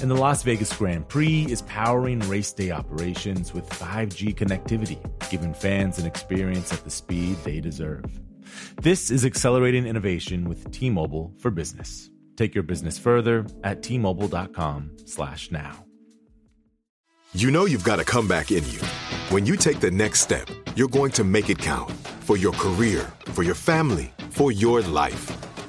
And the Las Vegas Grand Prix is powering race day operations with 5G connectivity, giving fans an experience at the speed they deserve. This is accelerating innovation with T-Mobile for Business. Take your business further at t-mobile.com/now. You know you've got a comeback in you. When you take the next step, you're going to make it count for your career, for your family, for your life.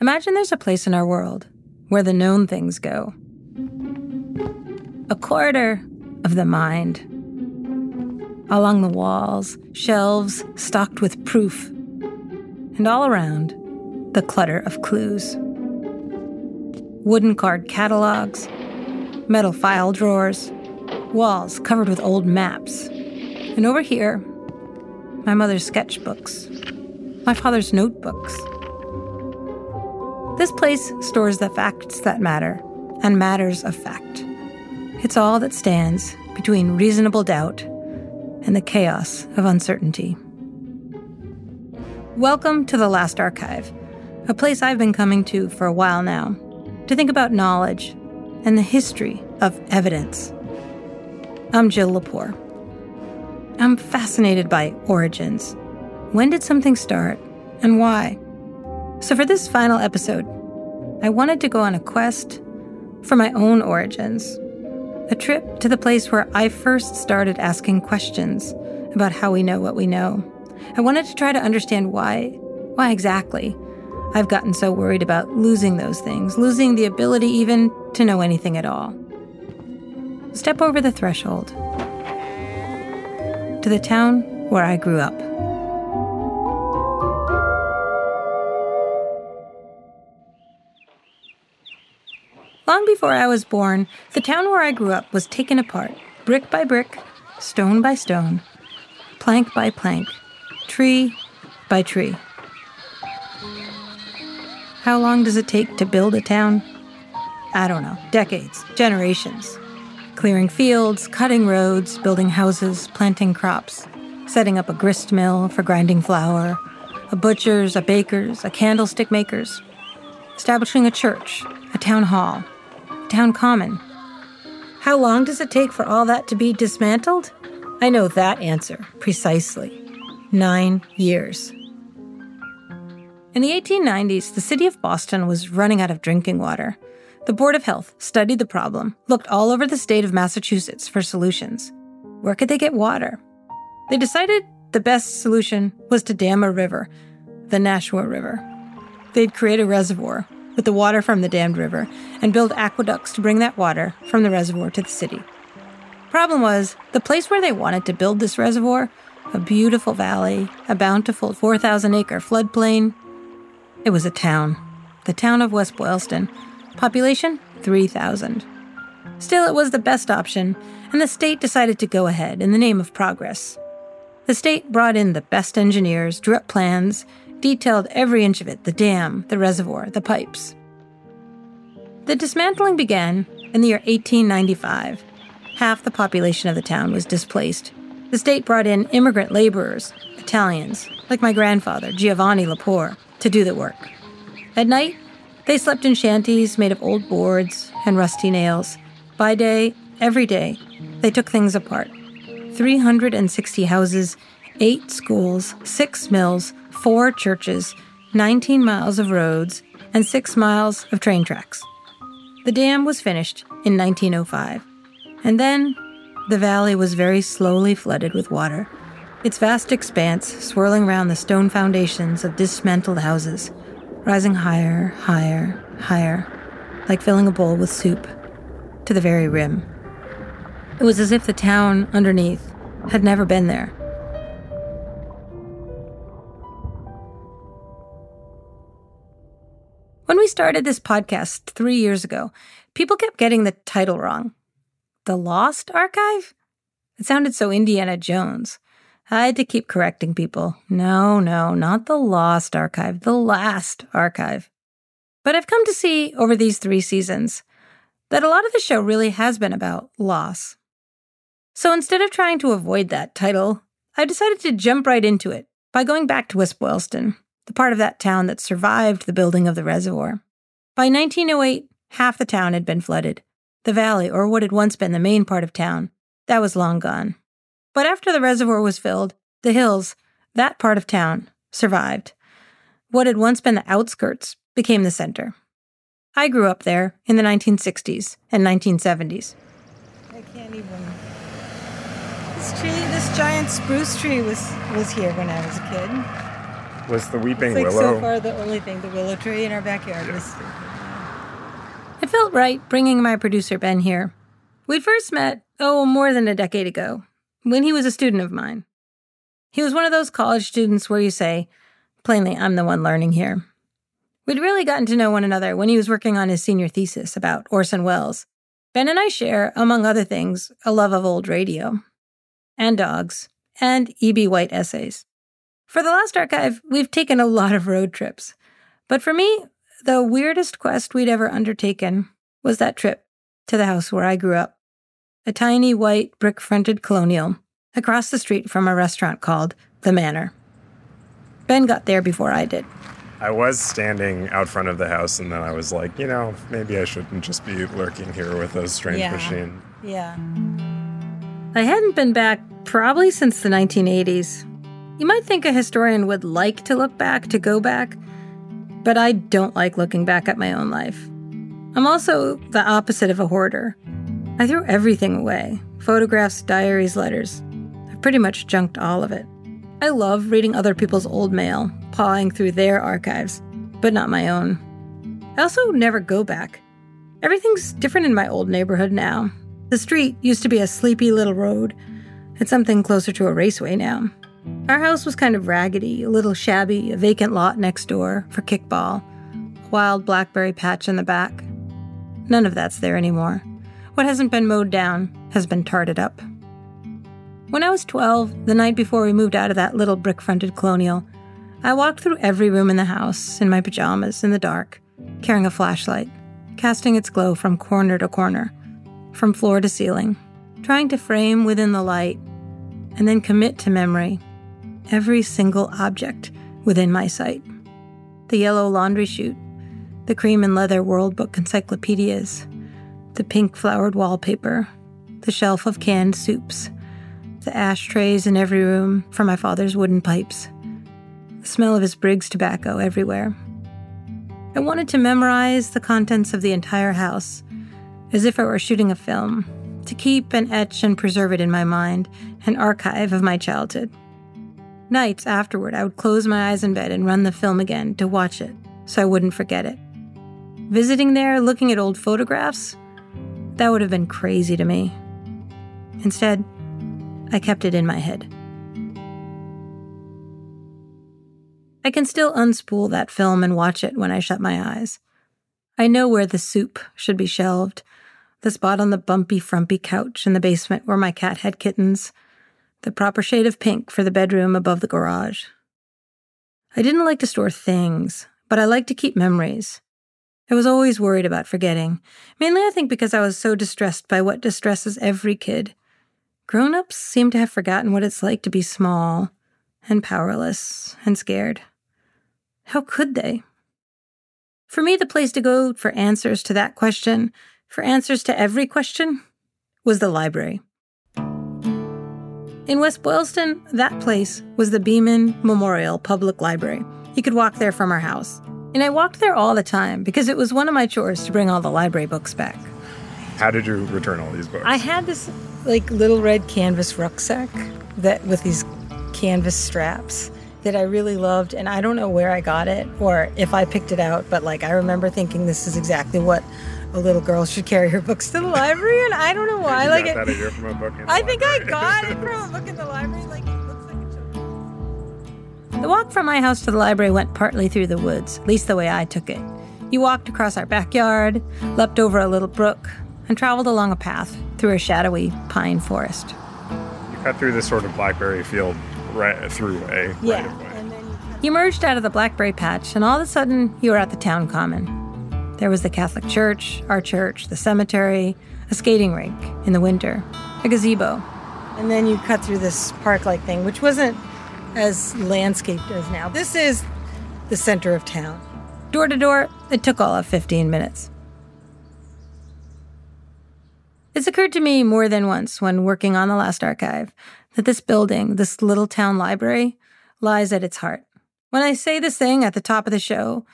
Imagine there's a place in our world where the known things go. A corridor of the mind. Along the walls, shelves stocked with proof. And all around, the clutter of clues. Wooden card catalogs, metal file drawers, walls covered with old maps. And over here, my mother's sketchbooks, my father's notebooks. This place stores the facts that matter and matters of fact. It's all that stands between reasonable doubt and the chaos of uncertainty. Welcome to the Last Archive, a place I've been coming to for a while now to think about knowledge and the history of evidence. I'm Jill Lepore. I'm fascinated by origins. When did something start and why? So, for this final episode, I wanted to go on a quest for my own origins. A trip to the place where I first started asking questions about how we know what we know. I wanted to try to understand why, why exactly I've gotten so worried about losing those things, losing the ability even to know anything at all. Step over the threshold to the town where I grew up. Long before I was born, the town where I grew up was taken apart, brick by brick, stone by stone, plank by plank, tree by tree. How long does it take to build a town? I don't know. Decades, generations. Clearing fields, cutting roads, building houses, planting crops, setting up a grist mill for grinding flour, a butcher's, a baker's, a candlestick maker's, establishing a church, a town hall, town common. How long does it take for all that to be dismantled? I know that answer precisely. Nine years. In the 1890s, the city of Boston was running out of drinking water. The Board of Health studied the problem, looked all over the state of Massachusetts for solutions. Where could they get water? They decided the best solution was to dam a river, the Nashua River. They'd create a reservoir with the water from the dammed river and build aqueducts to bring that water from the reservoir to the city. Problem was, the place where they wanted to build this reservoir, a beautiful valley, a bountiful 4,000 acre floodplain, it was a town, the town of West Boylston. Population 3,000. Still, it was the best option, and the state decided to go ahead in the name of progress. The state brought in the best engineers, drew up plans, detailed every inch of it the dam, the reservoir, the pipes. The dismantling began In the year 1895, half the population of the town was displaced. The state brought in immigrant laborers, Italians, like my grandfather, Giovanni Lepore, to do the work. At night, they slept in shanties made of old boards and rusty nails. By day, every day, they took things apart. 360 houses, eight schools, six mills, four churches, 19 miles of roads, and six miles of train tracks. The dam was finished in 1905, and then the valley was very slowly flooded with water, its vast expanse swirling round the stone foundations of dismantled houses, rising higher, higher, higher, like filling a bowl with soup, to the very rim. It was as if the town underneath had never been there. When we started this podcast three years ago, people kept getting the title wrong. The Lost Archive? It sounded so Indiana Jones. I had to keep correcting people. No, no, not the Lost Archive, the Last Archive. But I've come to see over these three seasons that a lot of the show really has been about loss. So instead of trying to avoid that title, I decided to jump right into it by going back to West Boylston the part of that town that survived the building of the reservoir. By 1908, half the town had been flooded. The valley, or what had once been the main part of town, that was long gone. But after the reservoir was filled, the hills, that part of town, survived. What had once been the outskirts became the center. I grew up there in the 1960s and 1970s. I can't even. This tree, this giant spruce tree was was here when I was a kid was the weeping it's like willow. So far, the only thing, the willow tree in our backyard was. It felt right bringing my producer Ben here. We'd first met, oh, more than a decade ago, when he was a student of mine. He was one of those college students where you say, plainly, I'm the one learning here. We'd really gotten to know one another when he was working on his senior thesis about Orson Welles. Ben and I share, among other things, a love of old radio, and dogs, and E.B. White essays. For the last archive, we've taken a lot of road trips. But for me, the weirdest quest we'd ever undertaken was that trip to the house where I grew up. A tiny white brick fronted colonial across the street from a restaurant called The Manor. Ben got there before I did. I was standing out front of the house, and then I was like, you know, maybe I shouldn't just be lurking here with a strange yeah. machine. Yeah. I hadn't been back probably since the 1980s. You might think a historian would like to look back, to go back, but I don't like looking back at my own life. I'm also the opposite of a hoarder. I threw everything away photographs, diaries, letters. I've pretty much junked all of it. I love reading other people's old mail, pawing through their archives, but not my own. I also never go back. Everything's different in my old neighborhood now. The street used to be a sleepy little road. It's something closer to a raceway now. Our house was kind of raggedy, a little shabby, a vacant lot next door for kickball, wild blackberry patch in the back. None of that's there anymore. What hasn't been mowed down has been tarted up. When I was 12, the night before we moved out of that little brick fronted colonial, I walked through every room in the house in my pajamas in the dark, carrying a flashlight, casting its glow from corner to corner, from floor to ceiling, trying to frame within the light and then commit to memory every single object within my sight the yellow laundry chute, the cream and leather World Book encyclopedias, the pink flowered wallpaper, the shelf of canned soups, the ashtrays in every room for my father's wooden pipes, the smell of his Briggs tobacco everywhere. I wanted to memorize the contents of the entire house as if I were shooting a film, to keep and etch and preserve it in my mind, an archive of my childhood. Nights afterward, I would close my eyes in bed and run the film again to watch it so I wouldn't forget it. Visiting there, looking at old photographs, that would have been crazy to me. Instead, I kept it in my head. I can still unspool that film and watch it when I shut my eyes. I know where the soup should be shelved, the spot on the bumpy, frumpy couch in the basement where my cat had kittens, the proper shade of pink for the bedroom above the garage. I didn't like to store things, but I liked to keep memories. I was always worried about forgetting, mainly I think because I was so distressed by what distresses every kid. Grown ups seem to have forgotten what it's like to be small and powerless and scared. How could they? For me, the place to go for answers to that question, for answers to every question, was the library. In West Boylston, that place was the Beeman Memorial Public Library. You could walk there from our house. And I walked there all the time because it was one of my chores to bring all the library books back. How did you return all these books? I had this like little red canvas rucksack that with these canvas straps that I really loved and I don't know where I got it or if I picked it out, but like I remember thinking this is exactly what a little girl should carry her books to the library and I don't know why. like it, from a book I think I got it from a book in the library. Like the walk from my house to the library went partly through the woods, at least the way I took it. You walked across our backyard, leapt over a little brook, and traveled along a path through a shadowy pine forest. You cut through this sort of blackberry field right through a yeah. right you emerged out of the blackberry patch, and all of a sudden you were at the town common. There was the Catholic church, our church, the cemetery, a skating rink in the winter, a gazebo. And then you cut through this park like thing, which wasn't as landscaped as now. This is the center of town. Door to door, it took all of 15 minutes. It's occurred to me more than once when working on the last archive that this building, this little town library, lies at its heart. When I say this thing at the top of the show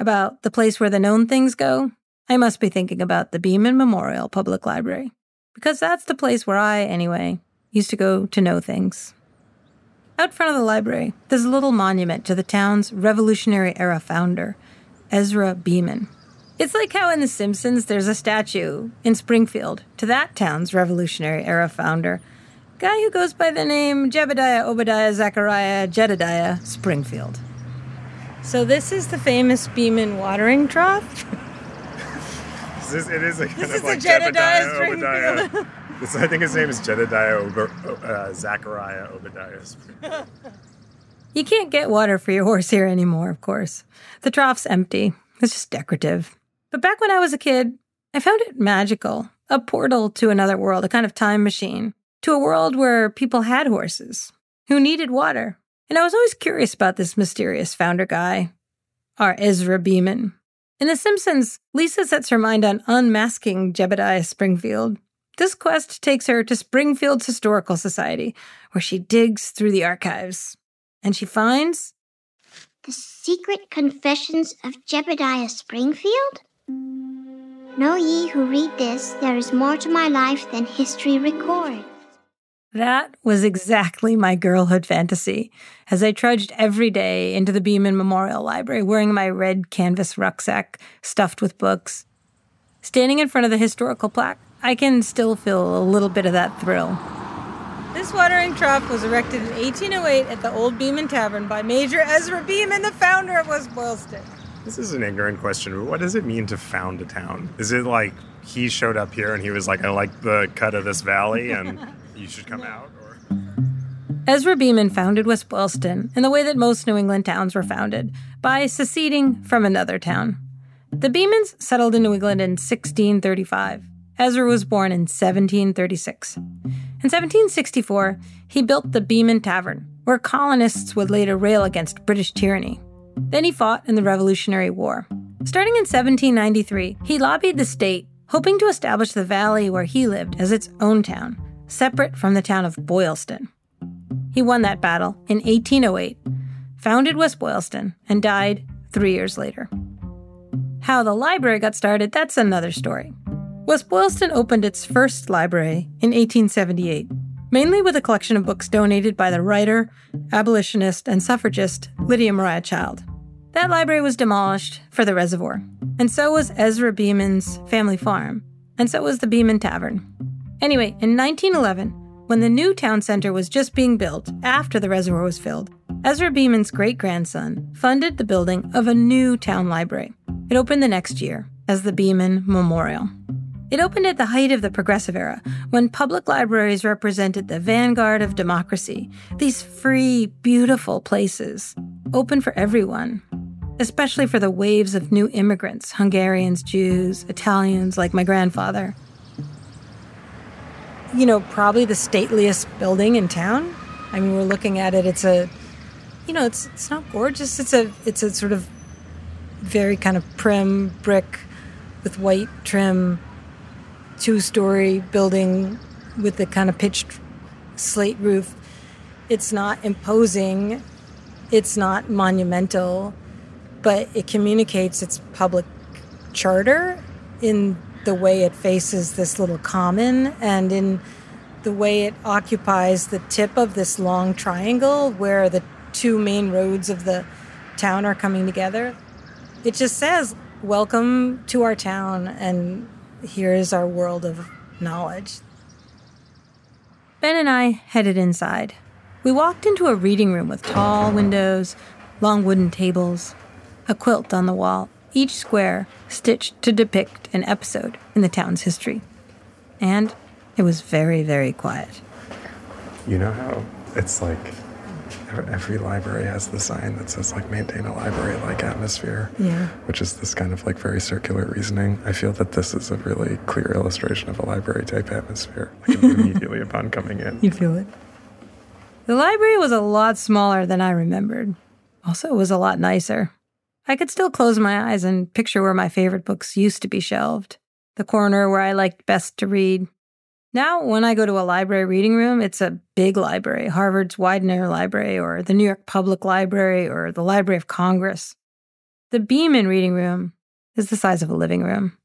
about the place where the known things go, I must be thinking about the Beeman Memorial Public Library, because that's the place where I, anyway, used to go to know things. Out front of the library, there's a little monument to the town's Revolutionary era founder, Ezra Beeman. It's like how in The Simpsons there's a statue in Springfield to that town's Revolutionary era founder, guy who goes by the name Jebediah Obadiah Zechariah Jedediah Springfield. So this is the famous Beeman watering trough. this, it is a kind this of is like Jedediah, Jebediah Obadiah. This, I think his name is Jedediah Ober, uh, Zachariah Obadiah. you can't get water for your horse here anymore, of course. The trough's empty. It's just decorative. But back when I was a kid, I found it magical a portal to another world, a kind of time machine, to a world where people had horses who needed water. And I was always curious about this mysterious founder guy, our Ezra Beeman. In The Simpsons, Lisa sets her mind on unmasking Jebediah Springfield this quest takes her to Springfield's Historical Society, where she digs through the archives. And she finds. The Secret Confessions of Jebediah Springfield? Know ye who read this, there is more to my life than history records. That was exactly my girlhood fantasy as I trudged every day into the Beeman Memorial Library wearing my red canvas rucksack stuffed with books. Standing in front of the historical plaque, I can still feel a little bit of that thrill. This watering trough was erected in 1808 at the Old Beeman Tavern by Major Ezra Beeman, the founder of West Boylston. This is an ignorant question, but what does it mean to found a town? Is it like he showed up here and he was like, I like the cut of this valley and you should come out? Or? Ezra Beeman founded West Boylston in the way that most New England towns were founded by seceding from another town. The Beemans settled in New England in 1635. Ezra was born in 1736. In 1764, he built the Beeman Tavern, where colonists would later rail against British tyranny. Then he fought in the Revolutionary War. Starting in 1793, he lobbied the state, hoping to establish the valley where he lived as its own town, separate from the town of Boylston. He won that battle in 1808, founded West Boylston, and died three years later. How the library got started, that's another story. West Boylston opened its first library in 1878, mainly with a collection of books donated by the writer, abolitionist, and suffragist Lydia Maria Child. That library was demolished for the reservoir, and so was Ezra Beeman's family farm, and so was the Beeman Tavern. Anyway, in 1911, when the new town center was just being built after the reservoir was filled, Ezra Beeman's great grandson funded the building of a new town library. It opened the next year as the Beeman Memorial. It opened at the height of the Progressive Era, when public libraries represented the vanguard of democracy, these free, beautiful places, open for everyone. especially for the waves of new immigrants Hungarians, Jews, Italians, like my grandfather. You know, probably the stateliest building in town. I mean, we're looking at it, it's a you know, it's it's not gorgeous. It's a it's a sort of very kind of prim brick with white trim two story building with the kind of pitched slate roof. It's not imposing, it's not monumental, but it communicates its public charter in the way it faces this little common and in the way it occupies the tip of this long triangle where the two main roads of the town are coming together. It just says, Welcome to our town, and here's our world of knowledge. Ben and I headed inside. We walked into a reading room with tall windows, long wooden tables, a quilt on the wall, each square stitched to depict an episode in the town's history. And it was very, very quiet. You know how it's like every library has the sign that says like maintain a library like atmosphere? Yeah. Which is this kind of like very circular reasoning. I feel that this is a really clear illustration of a library type atmosphere like immediately upon coming in. You feel it? The library was a lot smaller than i remembered. Also it was a lot nicer i could still close my eyes and picture where my favorite books used to be shelved the corner where i liked best to read now, when I go to a library reading room, it's a big library, Harvard's Widener Library, or the New York Public Library, or the Library of Congress. The Beeman reading room is the size of a living room,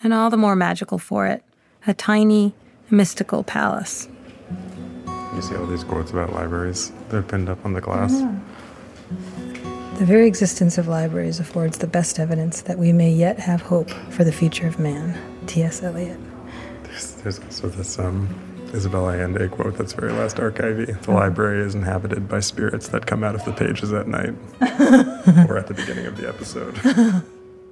and all the more magical for it a tiny, mystical palace. You see all these quotes about libraries? They're pinned up on the glass. Yeah. The very existence of libraries affords the best evidence that we may yet have hope for the future of man. T.S. Eliot. There's also this um, Isabel Allende quote that's very last archivy. The library is inhabited by spirits that come out of the pages at night or at the beginning of the episode.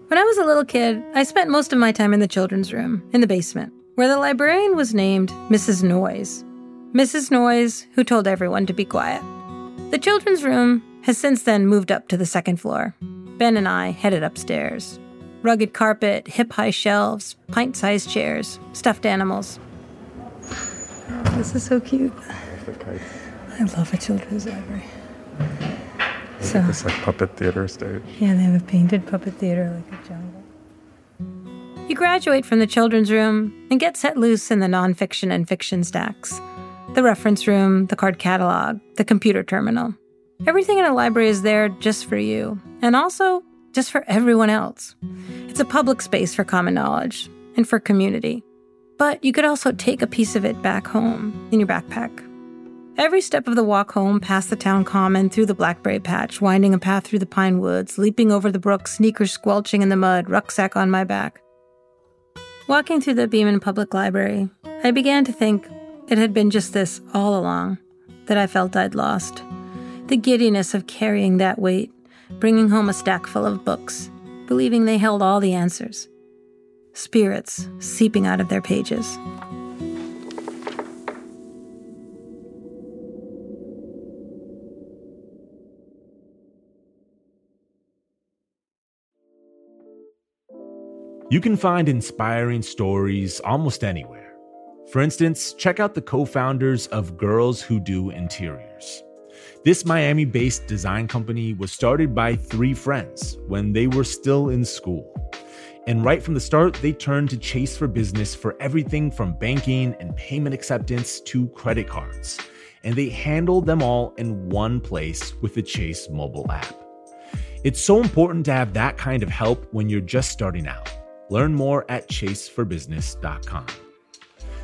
When I was a little kid, I spent most of my time in the children's room, in the basement, where the librarian was named Mrs. Noyes. Mrs. Noyes, who told everyone to be quiet. The children's room has since then moved up to the second floor. Ben and I headed upstairs rugged carpet, hip high shelves, pint sized chairs, stuffed animals. This is so cute. I love a children's library. So, it's like puppet theater stage. Yeah, they have a painted puppet theater like a jungle. You graduate from the children's room and get set loose in the nonfiction and fiction stacks the reference room, the card catalog, the computer terminal. Everything in a library is there just for you, and also just for everyone else. It's a public space for common knowledge and for community. But you could also take a piece of it back home in your backpack. Every step of the walk home past the town common, through the blackberry patch, winding a path through the pine woods, leaping over the brook, sneakers squelching in the mud, rucksack on my back. Walking through the Beeman Public Library, I began to think it had been just this all along, that I felt I'd lost. The giddiness of carrying that weight, bringing home a stack full of books, believing they held all the answers. Spirits seeping out of their pages. You can find inspiring stories almost anywhere. For instance, check out the co founders of Girls Who Do Interiors. This Miami based design company was started by three friends when they were still in school. And right from the start, they turned to Chase for Business for everything from banking and payment acceptance to credit cards. And they handled them all in one place with the Chase mobile app. It's so important to have that kind of help when you're just starting out. Learn more at chaseforbusiness.com.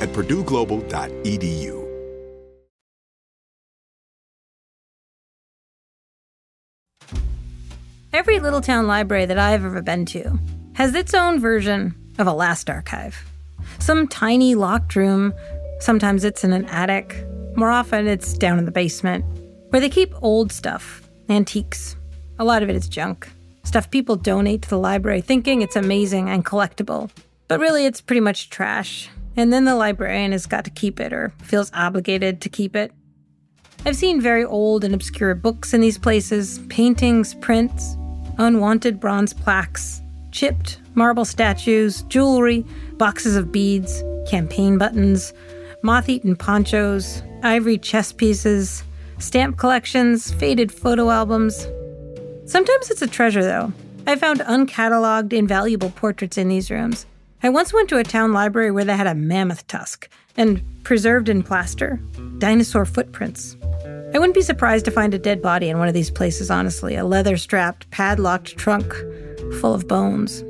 at purdueglobal.edu. Every little town library that I've ever been to has its own version of a last archive. Some tiny locked room, sometimes it's in an attic, more often it's down in the basement, where they keep old stuff, antiques. A lot of it is junk, stuff people donate to the library thinking it's amazing and collectible. But really, it's pretty much trash, and then the librarian has got to keep it or feels obligated to keep it. I've seen very old and obscure books in these places, paintings, prints, unwanted bronze plaques, chipped marble statues, jewelry, boxes of beads, campaign buttons, moth eaten ponchos, ivory chess pieces, stamp collections, faded photo albums. Sometimes it's a treasure, though. I found uncatalogued, invaluable portraits in these rooms. I once went to a town library where they had a mammoth tusk and preserved in plaster, dinosaur footprints. I wouldn't be surprised to find a dead body in one of these places, honestly, a leather strapped, padlocked trunk full of bones.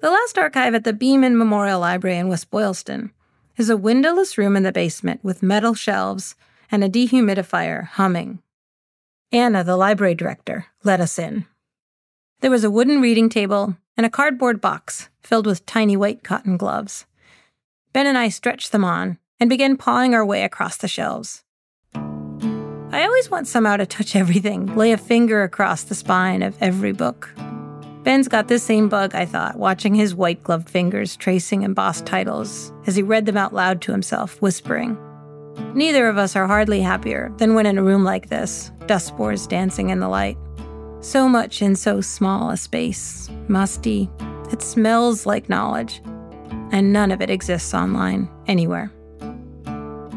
The last archive at the Beeman Memorial Library in West Boylston is a windowless room in the basement with metal shelves and a dehumidifier humming. Anna, the library director, let us in. There was a wooden reading table and a cardboard box filled with tiny white cotton gloves. Ben and I stretched them on and began pawing our way across the shelves. I always want somehow to touch everything, lay a finger across the spine of every book. Ben's got this same bug, I thought, watching his white gloved fingers tracing embossed titles as he read them out loud to himself, whispering. Neither of us are hardly happier than when in a room like this, dust spores dancing in the light. So much in so small a space, musty. It smells like knowledge, and none of it exists online, anywhere.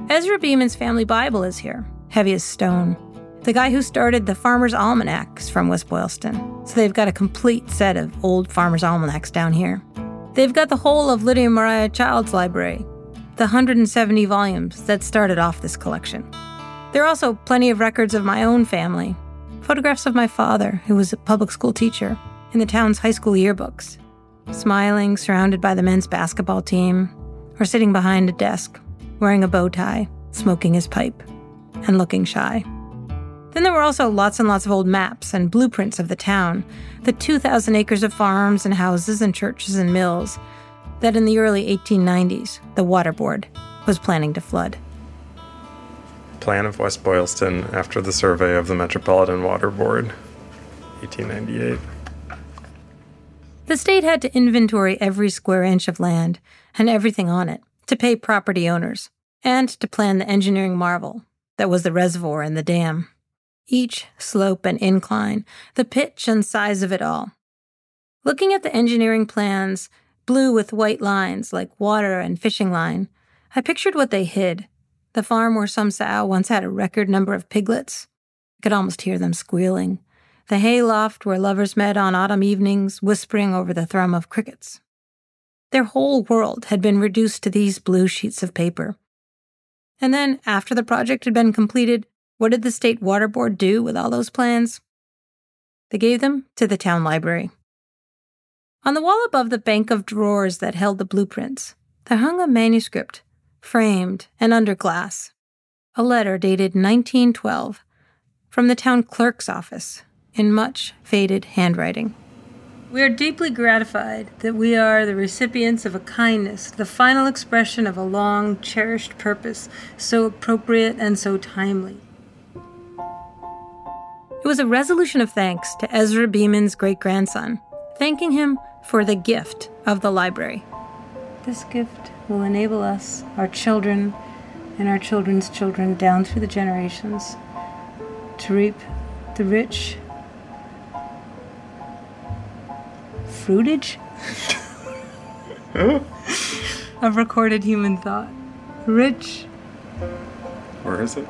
Ezra Beeman's family Bible is here, heavy as stone. The guy who started the Farmer's Almanac is from West Boylston, so they've got a complete set of old Farmer's Almanacs down here. They've got the whole of Lydia Maria Child's library, the 170 volumes that started off this collection. There are also plenty of records of my own family, photographs of my father, who was a public school teacher, in the town's high school yearbooks, smiling, surrounded by the men's basketball team, or sitting behind a desk wearing a bow tie, smoking his pipe, and looking shy. Then there were also lots and lots of old maps and blueprints of the town, the 2,000 acres of farms and houses and churches and mills that in the early 1890s the Water Board was planning to flood. Plan of West Boylston after the survey of the Metropolitan Water Board, 1898. The state had to inventory every square inch of land and everything on it to pay property owners, and to plan the engineering marvel that was the reservoir and the dam. Each slope and incline, the pitch and size of it all. Looking at the engineering plans, blue with white lines like water and fishing line, I pictured what they hid. The farm where some sow once had a record number of piglets. I could almost hear them squealing. The hayloft where lovers met on autumn evenings, whispering over the thrum of crickets. Their whole world had been reduced to these blue sheets of paper. And then, after the project had been completed, what did the State Water Board do with all those plans? They gave them to the town library. On the wall above the bank of drawers that held the blueprints, there hung a manuscript, framed and under glass. A letter dated 1912 from the town clerk's office in much faded handwriting. We are deeply gratified that we are the recipients of a kindness, the final expression of a long cherished purpose, so appropriate and so timely. It was a resolution of thanks to Ezra Beeman's great grandson, thanking him for the gift of the library. This gift will enable us, our children, and our children's children down through the generations to reap the rich fruitage of recorded human thought. Rich. Where is it?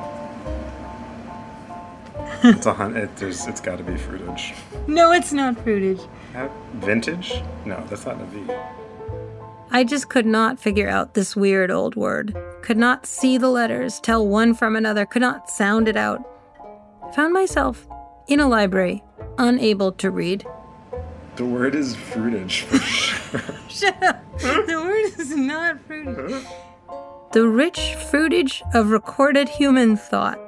it's a hun- it, there's, it's got to be fruitage. No, it's not fruitage. Uh, Vintage? No, that's not a V. I just could not figure out this weird old word. Could not see the letters, tell one from another, could not sound it out. Found myself in a library, unable to read. The word is fruitage for sure. Shut up. The word is not fruitage. The rich fruitage of recorded human thought.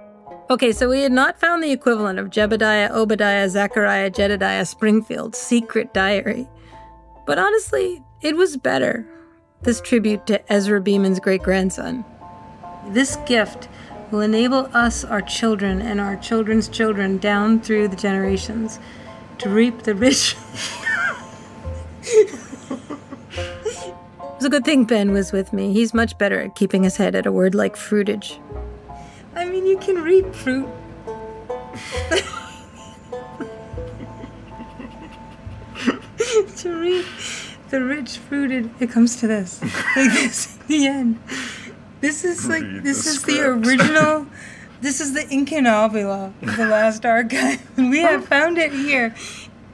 Okay, so we had not found the equivalent of Jebediah, Obadiah, Zechariah, Jedediah, Springfield's secret diary. But honestly, it was better. This tribute to Ezra Beeman's great grandson. This gift will enable us, our children, and our children's children down through the generations to reap the rich. It's a good thing Ben was with me. He's much better at keeping his head at a word like fruitage. I mean, you can reap fruit. to reap the rich fruited, it comes to this. Like this at the end. This is like, Read this the is the script. original. This is the incunabula of the last archive. We have found it here,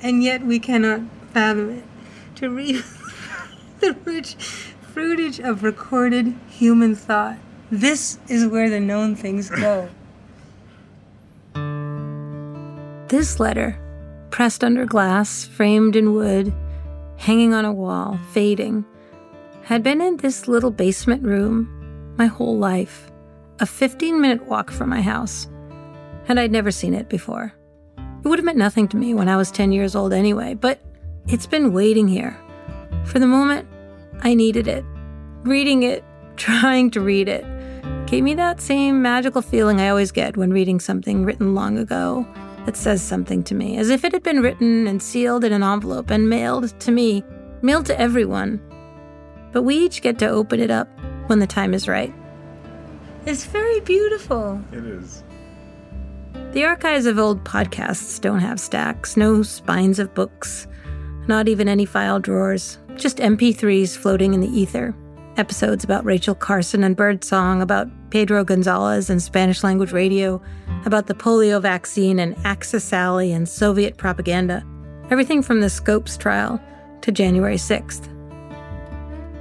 and yet we cannot fathom it. To read the rich fruitage of recorded human thought. This is where the known things go. This letter, pressed under glass, framed in wood, hanging on a wall, fading, had been in this little basement room my whole life, a 15 minute walk from my house, and I'd never seen it before. It would have meant nothing to me when I was 10 years old anyway, but it's been waiting here. For the moment, I needed it. Reading it, trying to read it, gave me that same magical feeling I always get when reading something written long ago that says something to me, as if it had been written and sealed in an envelope and mailed to me, mailed to everyone. But we each get to open it up when the time is right. It's very beautiful. It is. The archives of old podcasts don't have stacks, no spines of books, not even any file drawers, just MP3s floating in the ether. Episodes about Rachel Carson and Birdsong, about Pedro Gonzalez and Spanish language radio, about the polio vaccine and Axis Sally and Soviet propaganda. Everything from the Scopes trial to January 6th.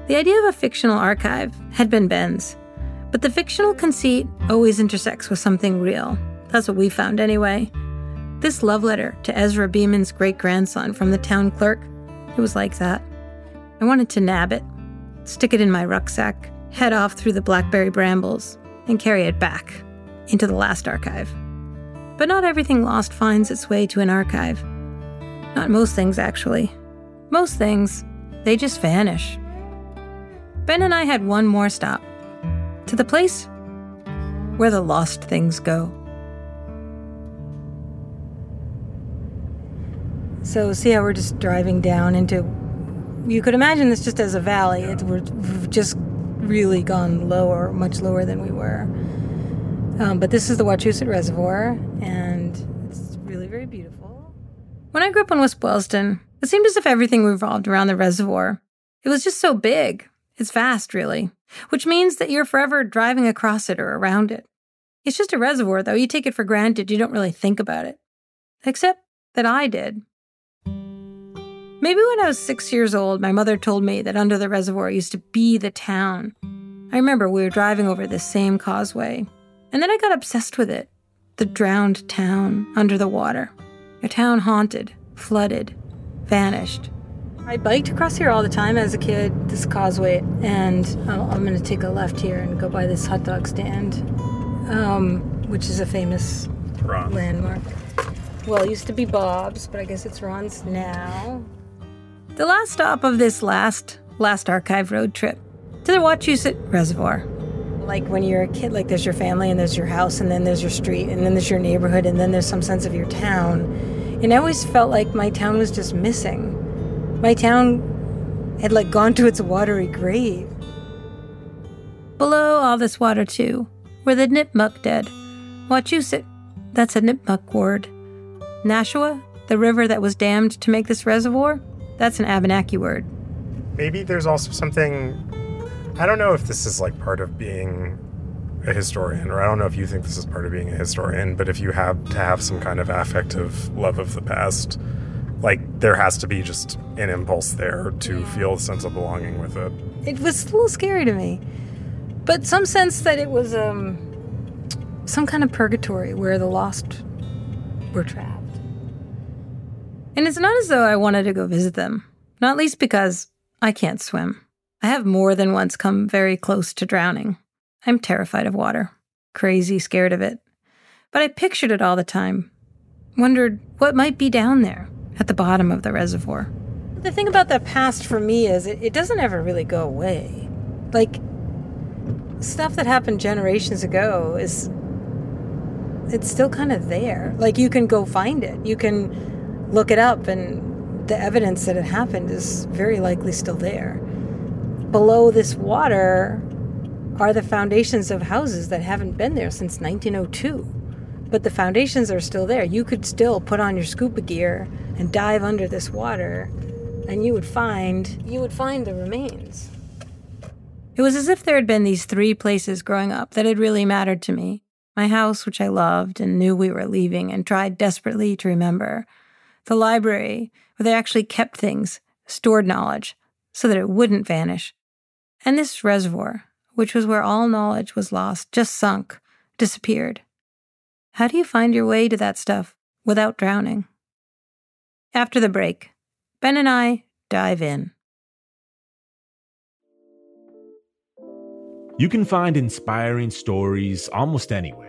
The idea of a fictional archive had been Ben's, but the fictional conceit always intersects with something real. That's what we found anyway. This love letter to Ezra Beeman's great grandson from the town clerk, it was like that. I wanted to nab it, stick it in my rucksack, head off through the blackberry brambles, and carry it back into the last archive. But not everything lost finds its way to an archive. Not most things, actually. Most things, they just vanish. Ben and I had one more stop to the place where the lost things go. So, see how we're just driving down into. You could imagine this just as a valley. It, we're, just really gone lower, much lower than we were. Um, but this is the Wachusett Reservoir, and it's really very beautiful. When I grew up in West Boylston, it seemed as if everything revolved around the reservoir. It was just so big. It's vast, really, which means that you're forever driving across it or around it. It's just a reservoir, though. You take it for granted. You don't really think about it. Except that I did. Maybe when I was six years old, my mother told me that under the reservoir used to be the town. I remember we were driving over this same causeway, and then I got obsessed with it. The drowned town under the water. A town haunted, flooded, vanished. I biked across here all the time as a kid, this causeway, and uh, I'm going to take a left here and go by this hot dog stand, um, which is a famous Ron. landmark. Well, it used to be Bob's, but I guess it's Ron's now. The last stop of this last last archive road trip to the Wachusett Reservoir. Like when you're a kid, like there's your family and there's your house and then there's your street and then there's your neighborhood and then there's some sense of your town. And I always felt like my town was just missing. My town had like gone to its watery grave. Below all this water too, were the Nipmuc dead. Wachusett, that's a Nipmuc word. Nashua, the river that was dammed to make this reservoir, that's an Abenaki word. Maybe there's also something. I don't know if this is like part of being a historian, or I don't know if you think this is part of being a historian, but if you have to have some kind of affective love of the past, like there has to be just an impulse there to feel a sense of belonging with it. It was a little scary to me, but some sense that it was um, some kind of purgatory where the lost were trapped. And it's not as though I wanted to go visit them, not least because I can't swim. I have more than once come very close to drowning. I'm terrified of water, crazy scared of it. But I pictured it all the time, wondered what might be down there at the bottom of the reservoir. The thing about the past for me is it, it doesn't ever really go away. Like, stuff that happened generations ago is. It's still kind of there. Like, you can go find it. You can look it up, and the evidence that it happened is very likely still there. Below this water are the foundations of houses that haven't been there since 1902 but the foundations are still there. You could still put on your scuba gear and dive under this water, and you would find you would find the remains. It was as if there had been these three places growing up that had really mattered to me. My house, which I loved and knew we were leaving and tried desperately to remember. The library, where they actually kept things, stored knowledge, so that it wouldn't vanish. And this reservoir, which was where all knowledge was lost, just sunk, disappeared. How do you find your way to that stuff without drowning? After the break, Ben and I dive in. You can find inspiring stories almost anywhere.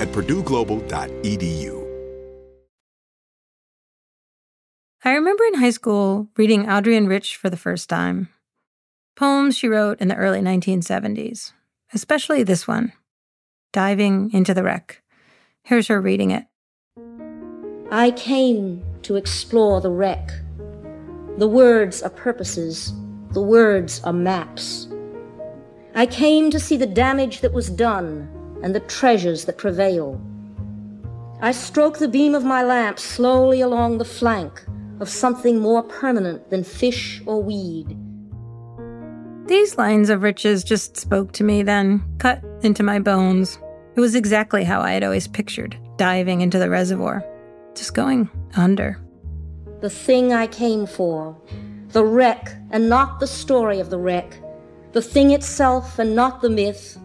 at purdueglobal.edu. I remember in high school reading Adrienne Rich for the first time. Poems she wrote in the early 1970s, especially this one, Diving into the Wreck. Here's her reading it. I came to explore the wreck. The words are purposes, the words are maps. I came to see the damage that was done and the treasures that prevail. I stroke the beam of my lamp slowly along the flank of something more permanent than fish or weed. These lines of Rich's just spoke to me then, cut into my bones. It was exactly how I had always pictured diving into the reservoir, just going under. The thing I came for, the wreck and not the story of the wreck, the thing itself and not the myth,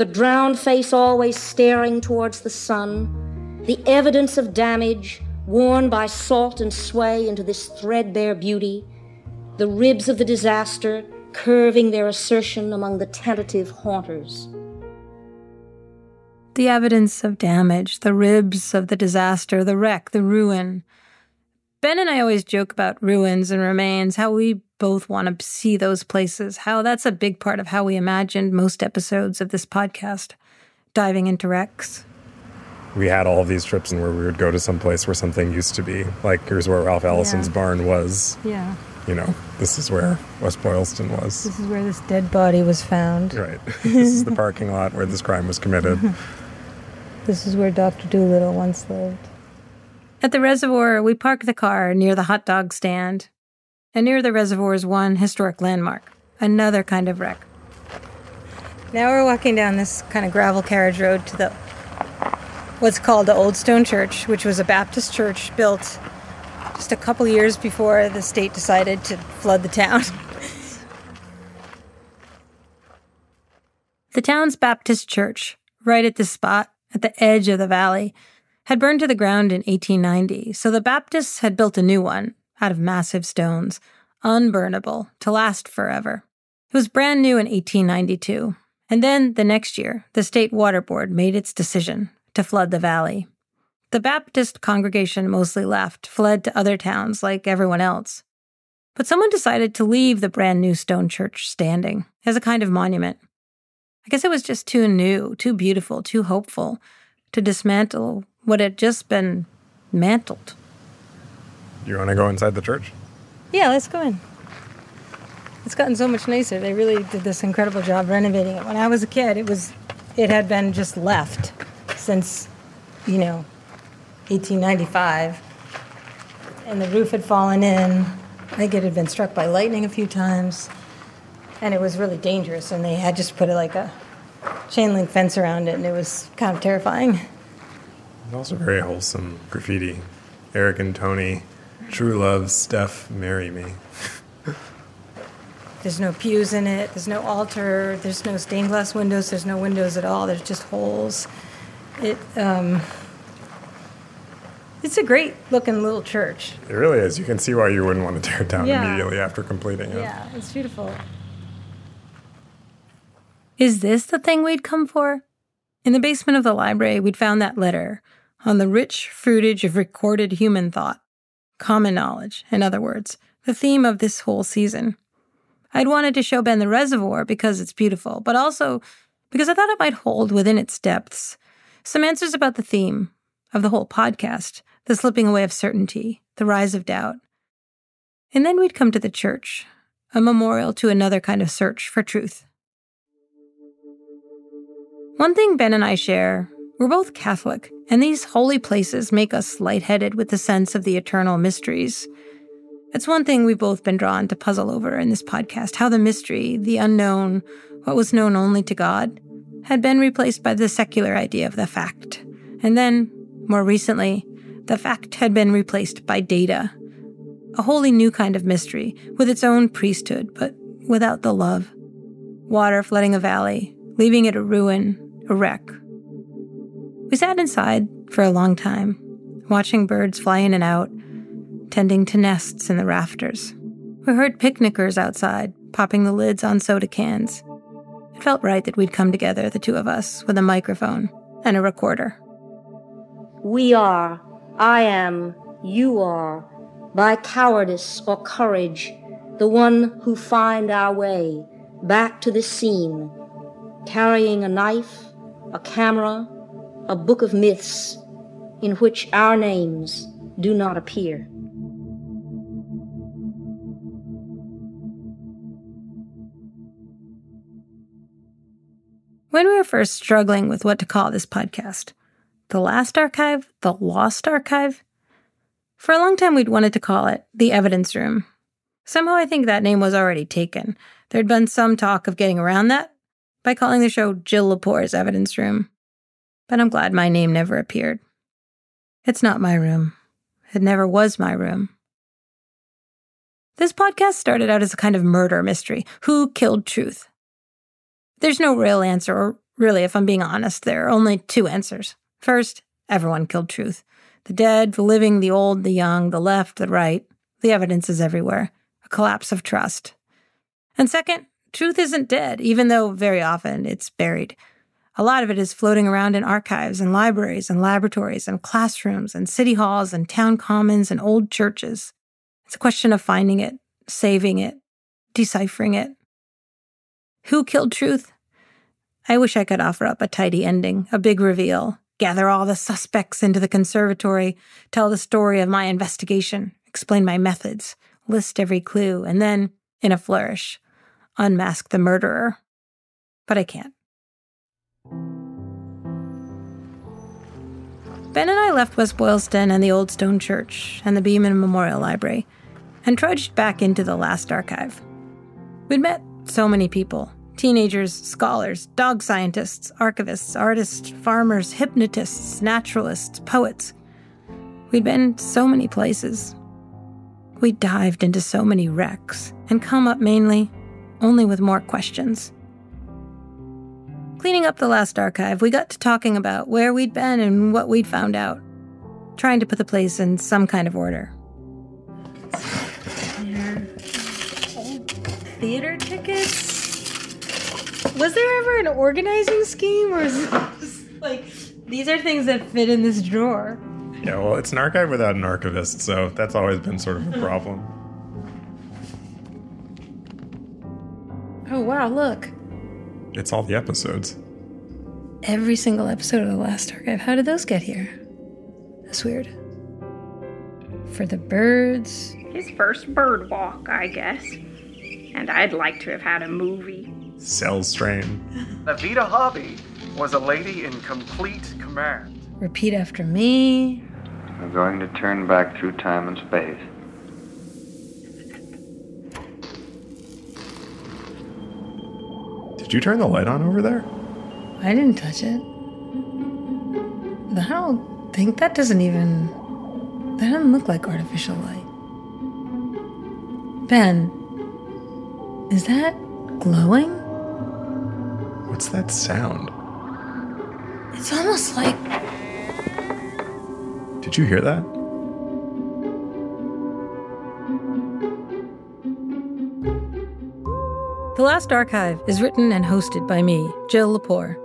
the drowned face always staring towards the sun, the evidence of damage worn by salt and sway into this threadbare beauty, the ribs of the disaster curving their assertion among the tentative haunters. The evidence of damage, the ribs of the disaster, the wreck, the ruin. Ben and I always joke about ruins and remains, how we both want to see those places, how that's a big part of how we imagined most episodes of this podcast, diving into wrecks. We had all of these trips and where we would go to some place where something used to be. Like here's where Ralph Ellison's Yeah. barn was. Yeah. You know, this is where West Boylston was. This is where this dead body was found. Right. this is the parking lot where this crime was committed. This is where Dr. Doolittle once lived. At the reservoir, we parked the car near the hot dog stand. And near the reservoir is one historic landmark, another kind of wreck. Now we're walking down this kind of gravel carriage road to the what's called the Old Stone Church, which was a Baptist church built just a couple years before the state decided to flood the town. the town's Baptist church, right at this spot, at the edge of the valley, had burned to the ground in 1890, so the Baptists had built a new one out of massive stones, unburnable, to last forever. It was brand new in 1892, and then the next year, the state water board made its decision to flood the valley. The Baptist congregation mostly left, fled to other towns like everyone else. But someone decided to leave the brand new stone church standing as a kind of monument. I guess it was just too new, too beautiful, too hopeful to dismantle what had just been mantled. You want to go inside the church? Yeah, let's go in. It's gotten so much nicer. They really did this incredible job renovating it. When I was a kid, it was it had been just left since, you know, 1895. And the roof had fallen in. I think it had been struck by lightning a few times. And it was really dangerous and they had just put like a chain link fence around it and it was kind of terrifying. It's also very wholesome graffiti. Eric and Tony, true love, Steph, marry me. There's no pews in it. There's no altar. There's no stained glass windows. There's no windows at all. There's just holes. It um, it's a great looking little church. It really is. You can see why you wouldn't want to tear it down Yeah. immediately after completing it. Yeah, it's beautiful. Is this the thing we'd come for? In the basement of the library, we'd found that letter on the rich fruitage of recorded human thought. Common knowledge, in other words, the theme of this whole season. I'd wanted to show Ben the reservoir because it's beautiful, but also because I thought it might hold within its depths some answers about the theme of the whole podcast the slipping away of certainty, the rise of doubt. And then we'd come to the church, a memorial to another kind of search for truth. One thing Ben and I share we're both Catholic, and these holy places make us lightheaded with the sense of the eternal mysteries. It's one thing we've both been drawn to puzzle over in this podcast how the mystery, the unknown, what was known only to God, had been replaced by the secular idea of the fact. And then, more recently, the fact had been replaced by data. A wholly new kind of mystery, with its own priesthood, but without the love. Water flooding a valley, leaving it a ruin, a wreck. We sat inside for a long time, watching birds fly in and out, tending to nests in the rafters. We heard picnickers outside, popping the lids on soda cans. It felt right that we'd come together, the two of us, with a microphone, and a recorder. We are, I am, you are, by cowardice or courage, the one who find our way back to the scene, carrying a knife, a camera, a book of myths in which our names do not appear. When we were first struggling with what to call this podcast, the last archive, the lost archive, for a long time we'd wanted to call it the evidence room. Somehow I think that name was already taken. There'd been some talk of getting around that by calling the show Jill Lepore's evidence room. But I'm glad my name never appeared. It's not my room. It never was my room. This podcast started out as a kind of murder mystery. Who killed Truth? There's no real answer, or really, if I'm being honest, there are only two answers. First, everyone killed Truth. The dead, the living, the old, the young, the left, the right. The evidence is everywhere. A collapse of trust. And second, truth isn't dead, even though very often it's buried. A lot of it is floating around in archives and libraries and laboratories and classrooms and city halls and town commons and old churches. It's a question of finding it, saving it, deciphering it. Who killed truth? I wish I could offer up a tidy ending, a big reveal, gather all the suspects into the conservatory, tell the story of my investigation, explain my methods, list every clue, and then, in a flourish, unmask the murderer. But I can't. Ben and I left West Boylston and the Old Stone Church and the Beeman Memorial Library and trudged back into the last archive. We'd met so many people teenagers, scholars, dog scientists, archivists, artists, farmers, hypnotists, naturalists, poets. We'd been so many places. We dived into so many wrecks and come up mainly only with more questions. Cleaning up the last archive, we got to talking about where we'd been and what we'd found out, trying to put the place in some kind of order. Theater tickets? Was there ever an organizing scheme, or is it just like these are things that fit in this drawer? Yeah, well, it's an archive without an archivist, so that's always been sort of a problem. Oh, wow, look. It's all the episodes. Every single episode of The Last Archive. How did those get here? That's weird. For the birds. His first bird walk, I guess. And I'd like to have had a movie. Cell strain. Oveta Hobby was a lady in complete command. Repeat after me. We're going to turn back through time and space. Did you turn the light on over there? I didn't touch it. I don't think that doesn't even. That doesn't look like artificial light. Ben, is that glowing? What's that sound? It's almost like. Did you hear that? The Last Archive is written and hosted by me, Jill Lepore.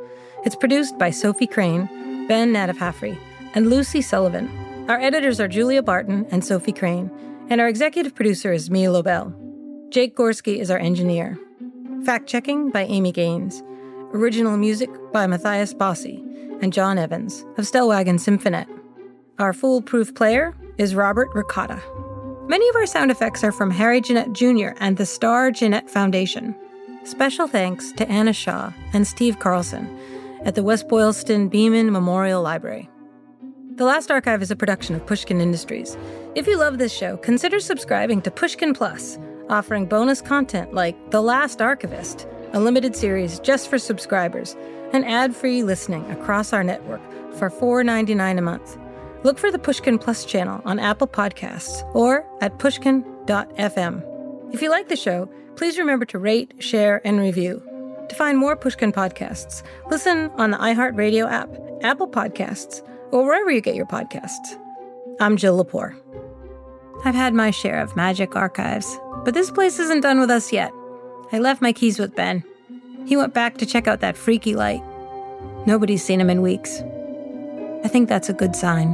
It's produced by Sophie Crane, Ben Naddaff-Hafrey, and Lucy Sullivan. Our editors are Julia Barton and Sophie Crane, and our executive producer is Mia Lobel. Jake Gorski is our engineer. Fact checking by Amy Gaines. Original music by Matthias Bossi and John Evans of Stellwagen Symphonette. Our foolproof player is Robert Ricotta. Many of our sound effects are from Harry Jeanette Jr. and the Star Jeanette Foundation. Special thanks to Anna Shaw and Steve Carlson at the West Boylston Beeman Memorial Library. The Last Archive is a production of Pushkin Industries. If you love this show, consider subscribing to Pushkin Plus, offering bonus content like The Last Archivist, a limited series just for subscribers, and ad-free listening across our network for $4.99 a month. Look for the Pushkin Plus channel on Apple Podcasts or at pushkin.fm. If you like the show, please remember to rate, share, and review. To find more Pushkin podcasts, listen on the iHeartRadio app, Apple Podcasts, or wherever you get your podcasts. I'm Jill Lepore. I've had my share of magic archives, but this place isn't done with us yet. I left my keys with Ben. He went back to check out that freaky light. Nobody's seen him in weeks. I think that's a good sign.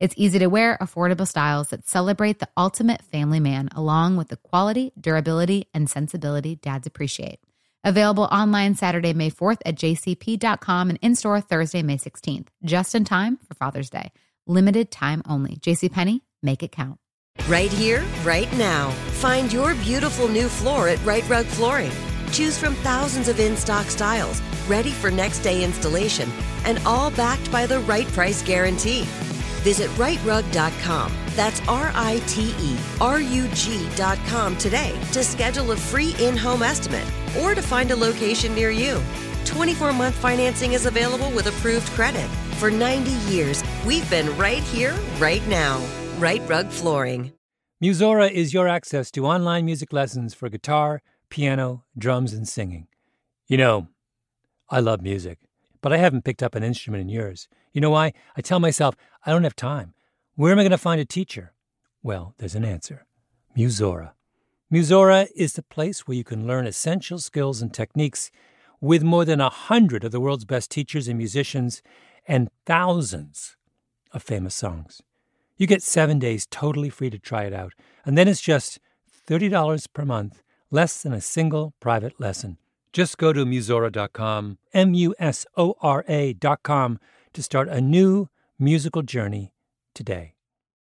It's easy to wear, affordable styles that celebrate the ultimate family man, along with the quality, durability, and sensibility dads appreciate. Available online Saturday, May 4th at jcp.com and in store Thursday, May 16th, just in time for Father's Day. Limited time only. JCPenney, make it count. Right here, right now. Find your beautiful new floor at Rite Rug Flooring. Choose from thousands of in stock styles, ready for next day installation, and all backed by the right price guarantee. Visit riterug.com. That's R I T E R U G.com today to schedule a free in home estimate or to find a location near you. 24 month financing is available with approved credit. For 90 years, we've been right here, right now. Rite Rug Flooring. Musora is your access to online music lessons for guitar, piano, drums, and singing. You know, I love music, but I haven't picked up an instrument in years. You know why? I tell myself, I don't have time. Where am I going to find a teacher? Well, there's an answer Musora. Musora is the place where you can learn essential skills and techniques with more than a hundred of the world's best teachers and musicians and thousands of famous songs. You get seven days totally free to try it out, and then it's just $30 per month, less than a single private lesson. Just go to Musora.com, M U S O R A.com, to start a new musical journey today.